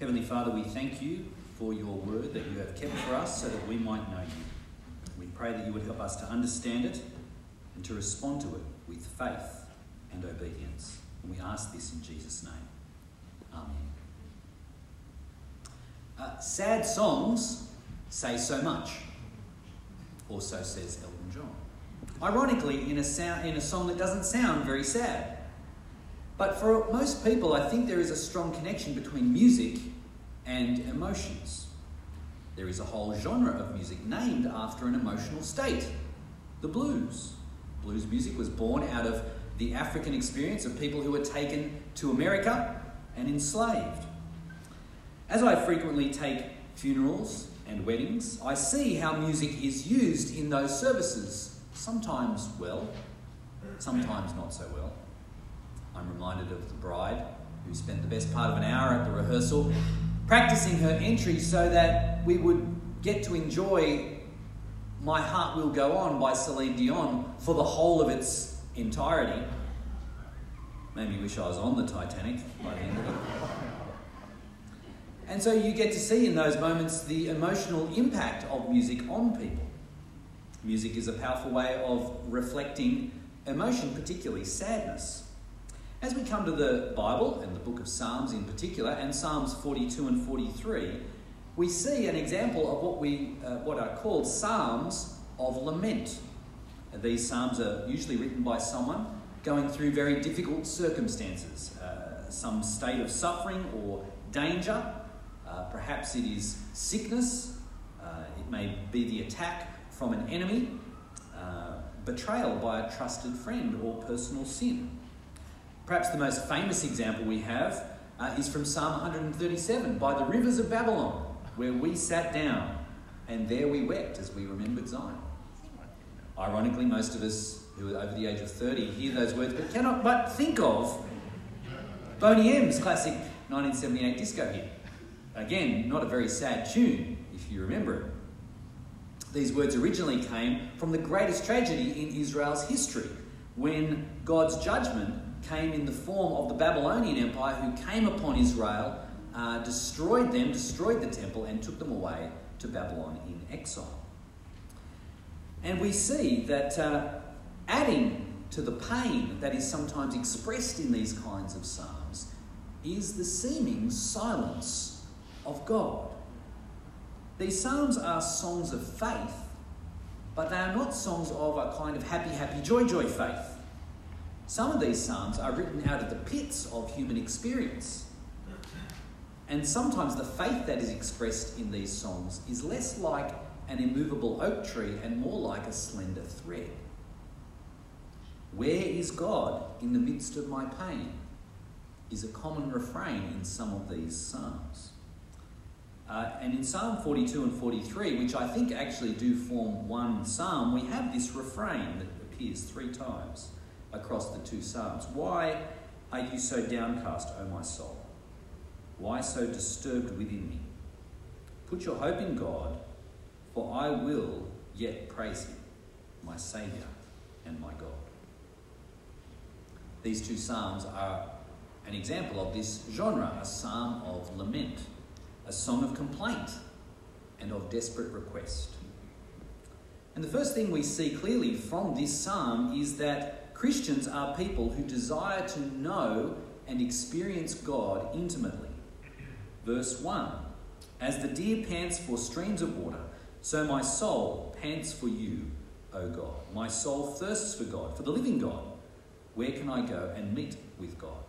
Heavenly Father, we thank you for your word that you have kept for us so that we might know you. We pray that you would help us to understand it and to respond to it with faith and obedience. And we ask this in Jesus' name. Amen. Uh, sad songs say so much, also says Elton John. Ironically, in a, sound, in a song that doesn't sound very sad. But for most people, I think there is a strong connection between music and emotions. There is a whole genre of music named after an emotional state the blues. Blues music was born out of the African experience of people who were taken to America and enslaved. As I frequently take funerals and weddings, I see how music is used in those services, sometimes well, sometimes not so well. I'm reminded of the bride who spent the best part of an hour at the rehearsal practicing her entry so that we would get to enjoy My Heart Will Go On by Celine Dion for the whole of its entirety. Made me wish I was on the Titanic by the end of it. And so you get to see in those moments the emotional impact of music on people. Music is a powerful way of reflecting emotion, particularly sadness. As we come to the Bible and the book of Psalms in particular, and Psalms 42 and 43, we see an example of what, we, uh, what are called Psalms of lament. These Psalms are usually written by someone going through very difficult circumstances, uh, some state of suffering or danger. Uh, perhaps it is sickness, uh, it may be the attack from an enemy, uh, betrayal by a trusted friend, or personal sin. Perhaps the most famous example we have uh, is from Psalm 137 by the rivers of Babylon, where we sat down and there we wept as we remembered Zion. Ironically, most of us who are over the age of 30 hear those words but cannot but think of Boney M's classic 1978 disco hit. Again, not a very sad tune, if you remember it. These words originally came from the greatest tragedy in Israel's history, when God's judgment came in the form of the Babylonian Empire who came upon Israel, uh, destroyed them, destroyed the temple, and took them away to Babylon in exile. And we see that uh, adding to the pain that is sometimes expressed in these kinds of psalms is the seeming silence of God. These psalms are songs of faith, but they are not songs of a kind of happy, happy, joy, joy faith. Some of these psalms are written out of the pits of human experience. And sometimes the faith that is expressed in these songs is less like an immovable oak tree and more like a slender thread. Where is God in the midst of my pain? Is a common refrain in some of these psalms. Uh, and in Psalm 42 and 43, which I think actually do form one psalm, we have this refrain that appears three times across the two Psalms. Why are you so downcast, O my soul? Why so disturbed within me? Put your hope in God, for I will yet praise him, my Saviour and my God. These two Psalms are an example of this genre, a psalm of lament, a song of complaint, and of desperate request. And the first thing we see clearly from this psalm is that Christians are people who desire to know and experience God intimately. Verse 1 As the deer pants for streams of water, so my soul pants for you, O God. My soul thirsts for God, for the living God. Where can I go and meet with God?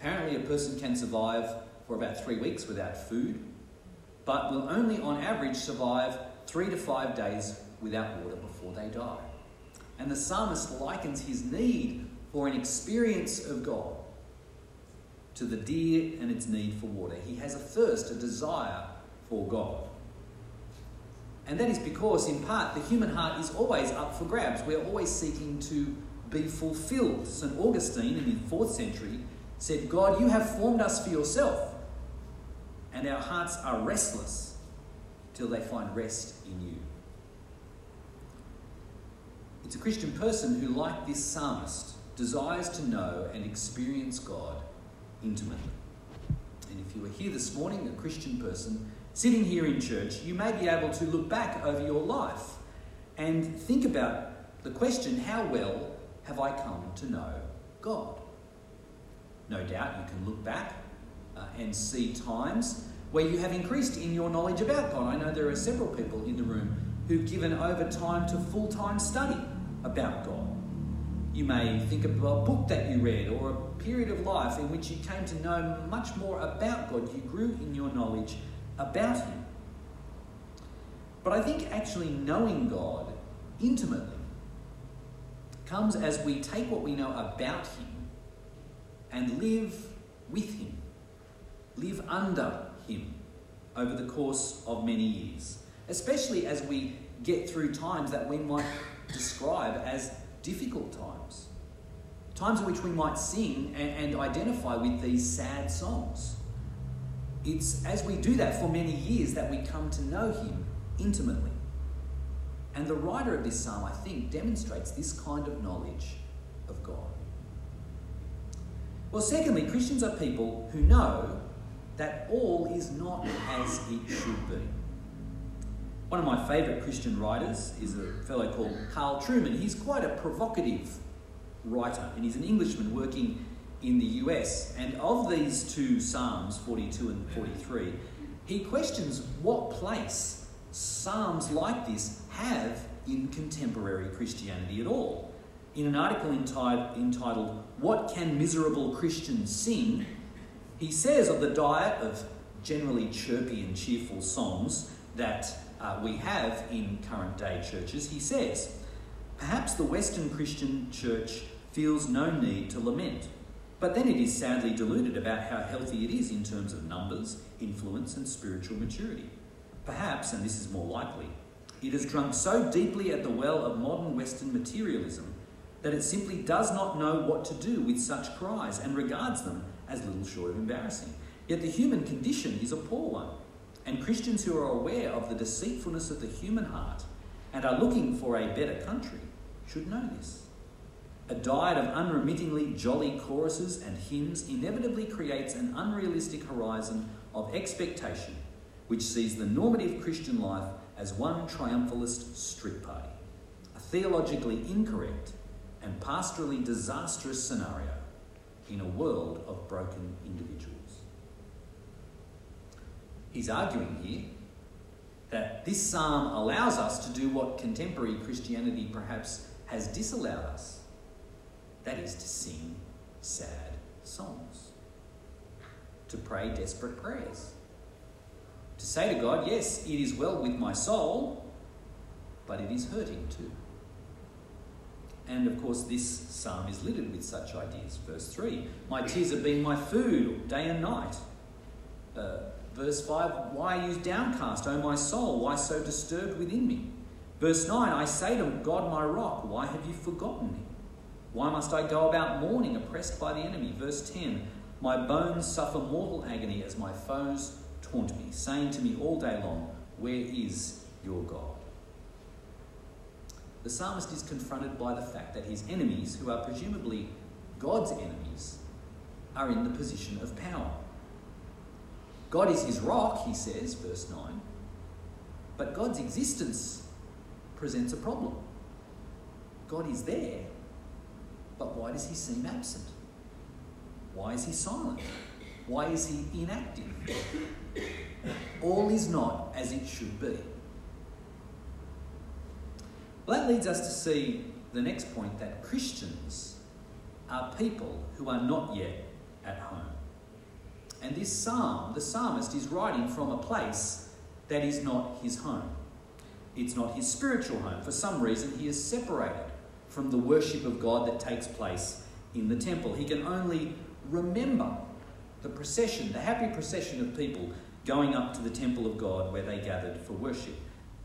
Apparently, a person can survive for about three weeks without food, but will only on average survive three to five days without water before they die. And the psalmist likens his need for an experience of God to the deer and its need for water. He has a thirst, a desire for God. And that is because, in part, the human heart is always up for grabs. We're always seeking to be fulfilled. St. Augustine in the fourth century said, God, you have formed us for yourself, and our hearts are restless till they find rest in you. It's a Christian person who, like this psalmist, desires to know and experience God intimately. And if you are here this morning, a Christian person, sitting here in church, you may be able to look back over your life and think about the question how well have I come to know God? No doubt you can look back uh, and see times where you have increased in your knowledge about God. I know there are several people in the room who've given over time to full time study about God. You may think of a book that you read or a period of life in which you came to know much more about God. You grew in your knowledge about Him. But I think actually knowing God intimately comes as we take what we know about Him and live with Him, live under Him over the course of many years, especially as we get through times that we might describe as difficult times. Times in which we might sing and, and identify with these sad songs. It's as we do that for many years that we come to know Him intimately. And the writer of this psalm, I think, demonstrates this kind of knowledge of God. Well, secondly, Christians are people who know that all is not as it should be. One of my favourite Christian writers is a fellow called Carl Trueman. He's quite a provocative writer, and he's an Englishman working in the US. And of these two Psalms, 42 and 43, he questions what place Psalms like this have in contemporary Christianity at all. In an article entitled, What Can Miserable Christians Sing? he says of the diet of generally chirpy and cheerful songs that uh, we have in current day churches, he says, Perhaps the Western Christian church feels no need to lament, but then it is sadly deluded about how healthy it is in terms of numbers, influence, and spiritual maturity. Perhaps, and this is more likely, it has drunk so deeply at the well of modern Western materialism that it simply does not know what to do with such cries and regards them as little short of embarrassing. Yet the human condition is a poor one, and Christians who are aware of the deceitfulness of the human heart and are looking for a better country should know this. A diet of unremittingly jolly choruses and hymns inevitably creates an unrealistic horizon of expectation which sees the normative Christian life as one triumphalist street party, a theologically incorrect and pastorally disastrous scenario in a world of broken individuals. He's arguing here that this psalm allows us to do what contemporary Christianity perhaps has disallowed us that is, to sing sad songs, to pray desperate prayers to say to God, Yes, it is well with my soul, but it is hurting too. And of course, this psalm is littered with such ideas. Verse 3 My tears have been my food day and night. Uh, verse 5 Why are you downcast, O my soul? Why so disturbed within me? Verse 9 I say to God, my rock, why have you forgotten me? Why must I go about mourning, oppressed by the enemy? Verse 10 My bones suffer mortal agony as my foes taunt me, saying to me all day long, Where is your God? The psalmist is confronted by the fact that his enemies, who are presumably God's enemies, are in the position of power. God is his rock, he says, verse 9, but God's existence presents a problem. God is there, but why does he seem absent? Why is he silent? Why is he inactive? All is not as it should be. Well, that leads us to see the next point that Christians are people who are not yet at home. And this psalm, the psalmist is writing from a place that is not his home. It's not his spiritual home. For some reason, he is separated from the worship of God that takes place in the temple. He can only remember the procession, the happy procession of people going up to the temple of God where they gathered for worship.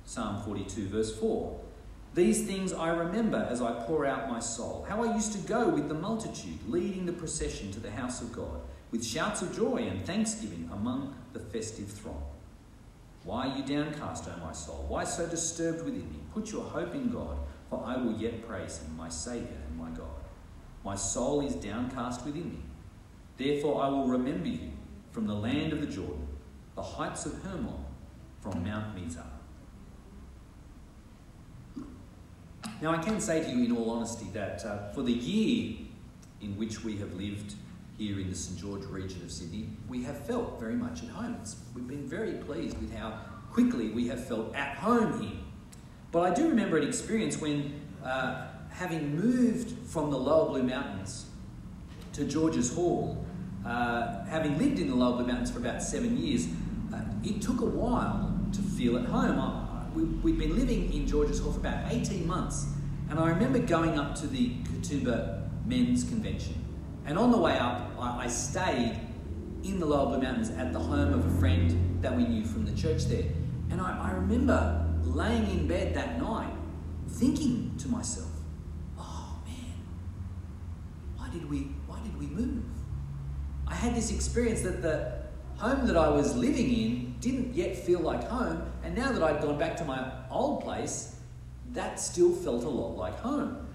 Psalm 42, verse 4. These things I remember as I pour out my soul, how I used to go with the multitude, leading the procession to the house of God, with shouts of joy and thanksgiving among the festive throng. Why are you downcast, O my soul? Why so disturbed within me? Put your hope in God, for I will yet praise him, my Saviour and my God. My soul is downcast within me. Therefore I will remember you from the land of the Jordan, the heights of Hermon, from Mount Mizar. Now, I can say to you in all honesty that uh, for the year in which we have lived here in the St George region of Sydney, we have felt very much at home. It's, we've been very pleased with how quickly we have felt at home here. But I do remember an experience when, uh, having moved from the Lower Blue Mountains to George's Hall, uh, having lived in the Lower Blue Mountains for about seven years, uh, it took a while to feel at home. We, we'd been living in George's Hall for about 18 months, and I remember going up to the Katoomba Men's Convention. And on the way up, I, I stayed in the Lower Blue Mountains at the home of a friend that we knew from the church there. And I, I remember laying in bed that night thinking to myself, oh man, why did we, why did we move? I had this experience that the home that I was living in didn't yet feel like home, and now that I'd gone back to my old place, that still felt a lot like home.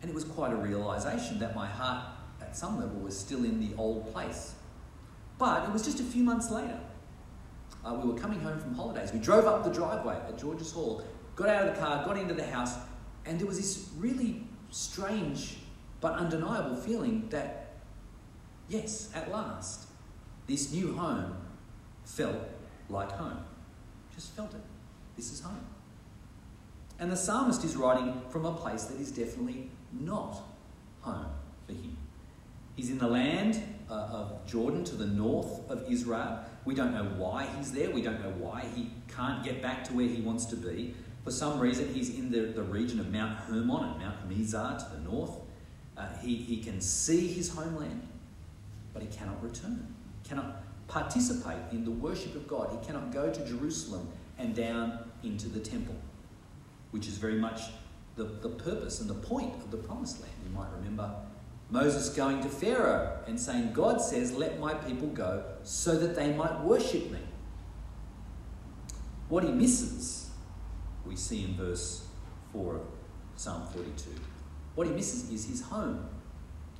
And it was quite a realization that my heart, at some level, was still in the old place. But it was just a few months later. Uh, we were coming home from holidays. We drove up the driveway at George's Hall, got out of the car, got into the house, and there was this really strange but undeniable feeling that, yes, at last, this new home felt like home. Just felt it. This is home. And the psalmist is writing from a place that is definitely not home for him. He's in the land uh, of Jordan to the north of Israel. We don't know why he's there. We don't know why he can't get back to where he wants to be. For some reason, he's in the, the region of Mount Hermon and Mount Mizar to the north. Uh, he, he can see his homeland, but he cannot return. He cannot participate in the worship of God. He cannot go to Jerusalem and down into the temple, which is very much the, the purpose and the point of the promised land. You might remember Moses going to Pharaoh and saying, God says, Let my people go so that they might worship me. What he misses, we see in verse 4 of Psalm 42. What he misses is his home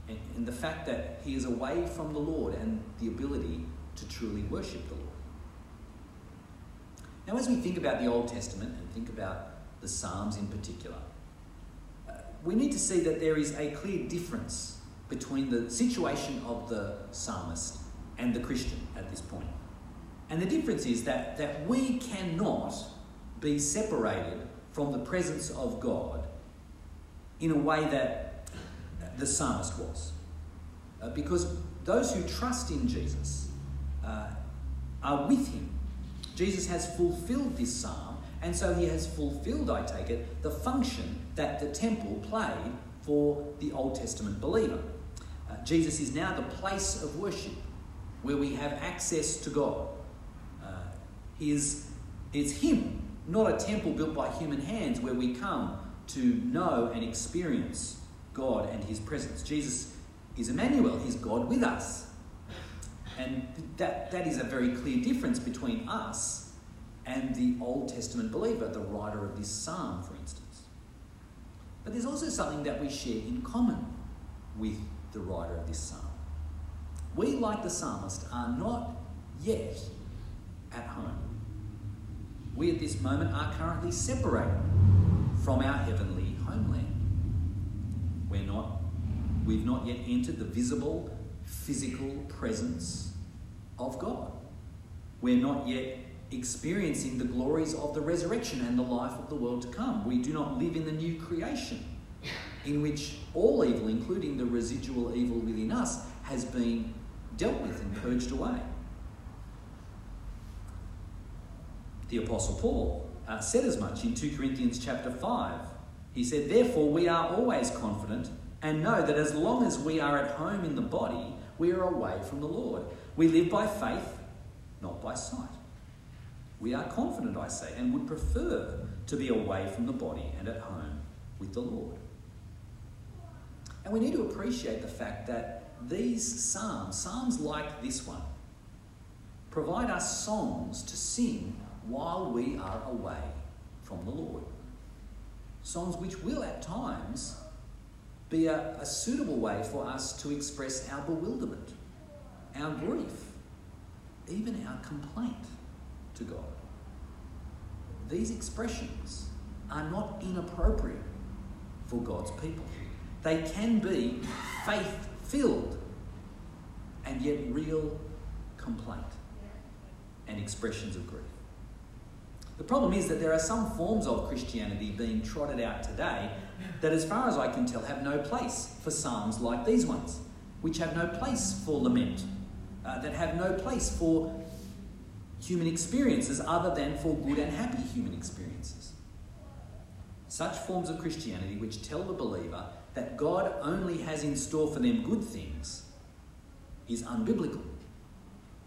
and, and the fact that he is away from the Lord and the ability to truly worship the Lord. Now, as we think about the Old Testament and think about the Psalms in particular, we need to see that there is a clear difference between the situation of the psalmist and the Christian at this point. And the difference is that, that we cannot be separated from the presence of God in a way that the psalmist was. Uh, because those who trust in Jesus uh, are with him. Jesus has fulfilled this psalm, and so he has fulfilled, I take it, the function that the temple played for the Old Testament believer. Uh, Jesus is now the place of worship where we have access to God. Uh, he is, it's Him, not a temple built by human hands where we come to know and experience God and His presence. Jesus is Emmanuel, He's God with us. And that, that is a very clear difference between us and the Old Testament believer, the writer of this psalm, for instance. But there's also something that we share in common with the writer of this psalm. We, like the psalmist, are not yet at home. We at this moment are currently separated from our heavenly homeland. We're not, we've not yet entered the visible, physical presence of God. We're not yet experiencing the glories of the resurrection and the life of the world to come. We do not live in the new creation in which all evil, including the residual evil within us, has been dealt with and purged away. The Apostle Paul uh, said as much in 2 Corinthians chapter 5. He said, Therefore, we are always confident and know that as long as we are at home in the body, we are away from the Lord. We live by faith, not by sight. We are confident, I say, and would prefer to be away from the body and at home with the Lord. And we need to appreciate the fact that these psalms, psalms like this one, provide us songs to sing while we are away from the Lord. Songs which will at times be a, a suitable way for us to express our bewilderment our grief, even our complaint to God. These expressions are not inappropriate for God's people. They can be faith filled and yet real complaint and expressions of grief. The problem is that there are some forms of Christianity being trotted out today that, as far as I can tell, have no place for psalms like these ones, which have no place for lament, uh, that have no place for human experiences other than for good and happy human experiences. Such forms of Christianity which tell the believer that God only has in store for them good things is unbiblical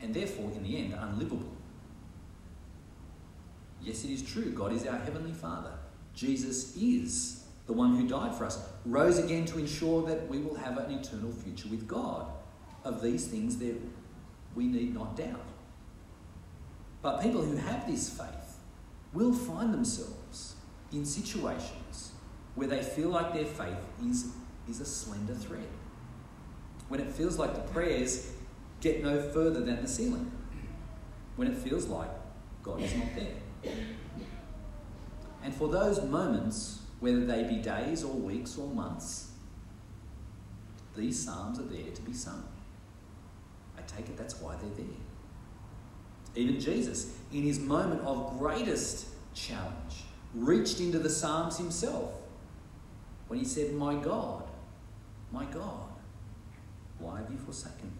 and therefore, in the end, unlivable. Yes, it is true. God is our Heavenly Father. Jesus is the one who died for us, rose again to ensure that we will have an eternal future with God. Of these things, there, we need not doubt. But people who have this faith will find themselves in situations where they feel like their faith is, is a slender thread. When it feels like the prayers get no further than the ceiling. When it feels like God is not there. And for those moments, whether they be days or weeks or months, these psalms are there to be sung. I take it that's why they're there. Even Jesus, in his moment of greatest challenge, reached into the Psalms himself when he said, My God, my God, why have you forsaken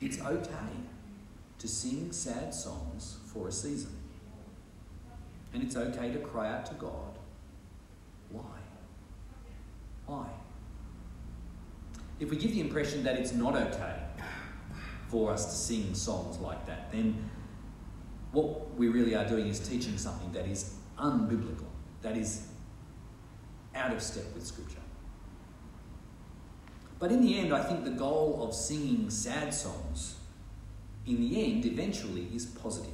me? It's okay to sing sad songs for a season. And it's okay to cry out to God. Why? Why? If we give the impression that it's not okay for us to sing songs like that, then what we really are doing is teaching something that is unbiblical, that is out of step with Scripture. But in the end, I think the goal of singing sad songs, in the end, eventually, is positive.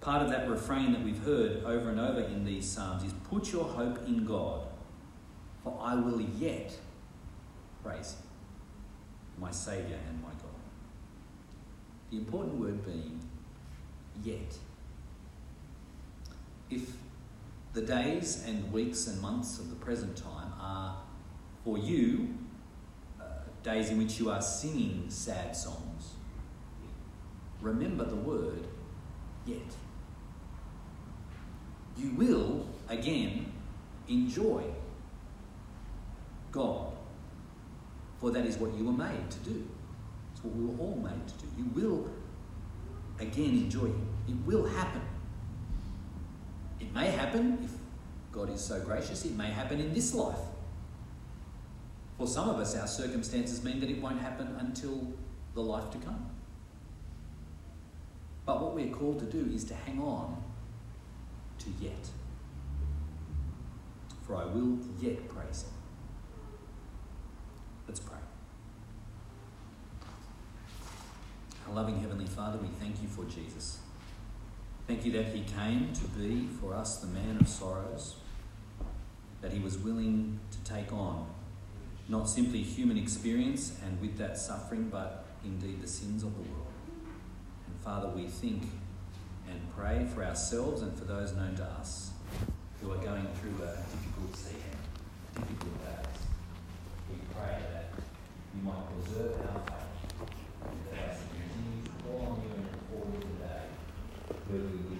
Part of that refrain that we've heard over and over in these Psalms is Put your hope in God, for I will yet praise Him, my Saviour and my God. The important word being yet. If the days and weeks and months of the present time are for you uh, days in which you are singing sad songs, remember the word yet. You will, again, enjoy God, for that is what you were made to do. What we were all made to do. You will, again, enjoy Him. It will happen. It may happen if God is so gracious, it may happen in this life. For some of us, our circumstances mean that it won't happen until the life to come. But what we're called to do is to hang on to yet. For I will yet praise Him. Let's pray. Our loving Heavenly Father, we thank you for Jesus. Thank you that He came to be for us the man of sorrows, that He was willing to take on not simply human experience and with that suffering, but indeed the sins of the world. And Father, we think and pray for ourselves and for those known to us who are going through a difficult season, difficult days. We pray that you might preserve our faith Pero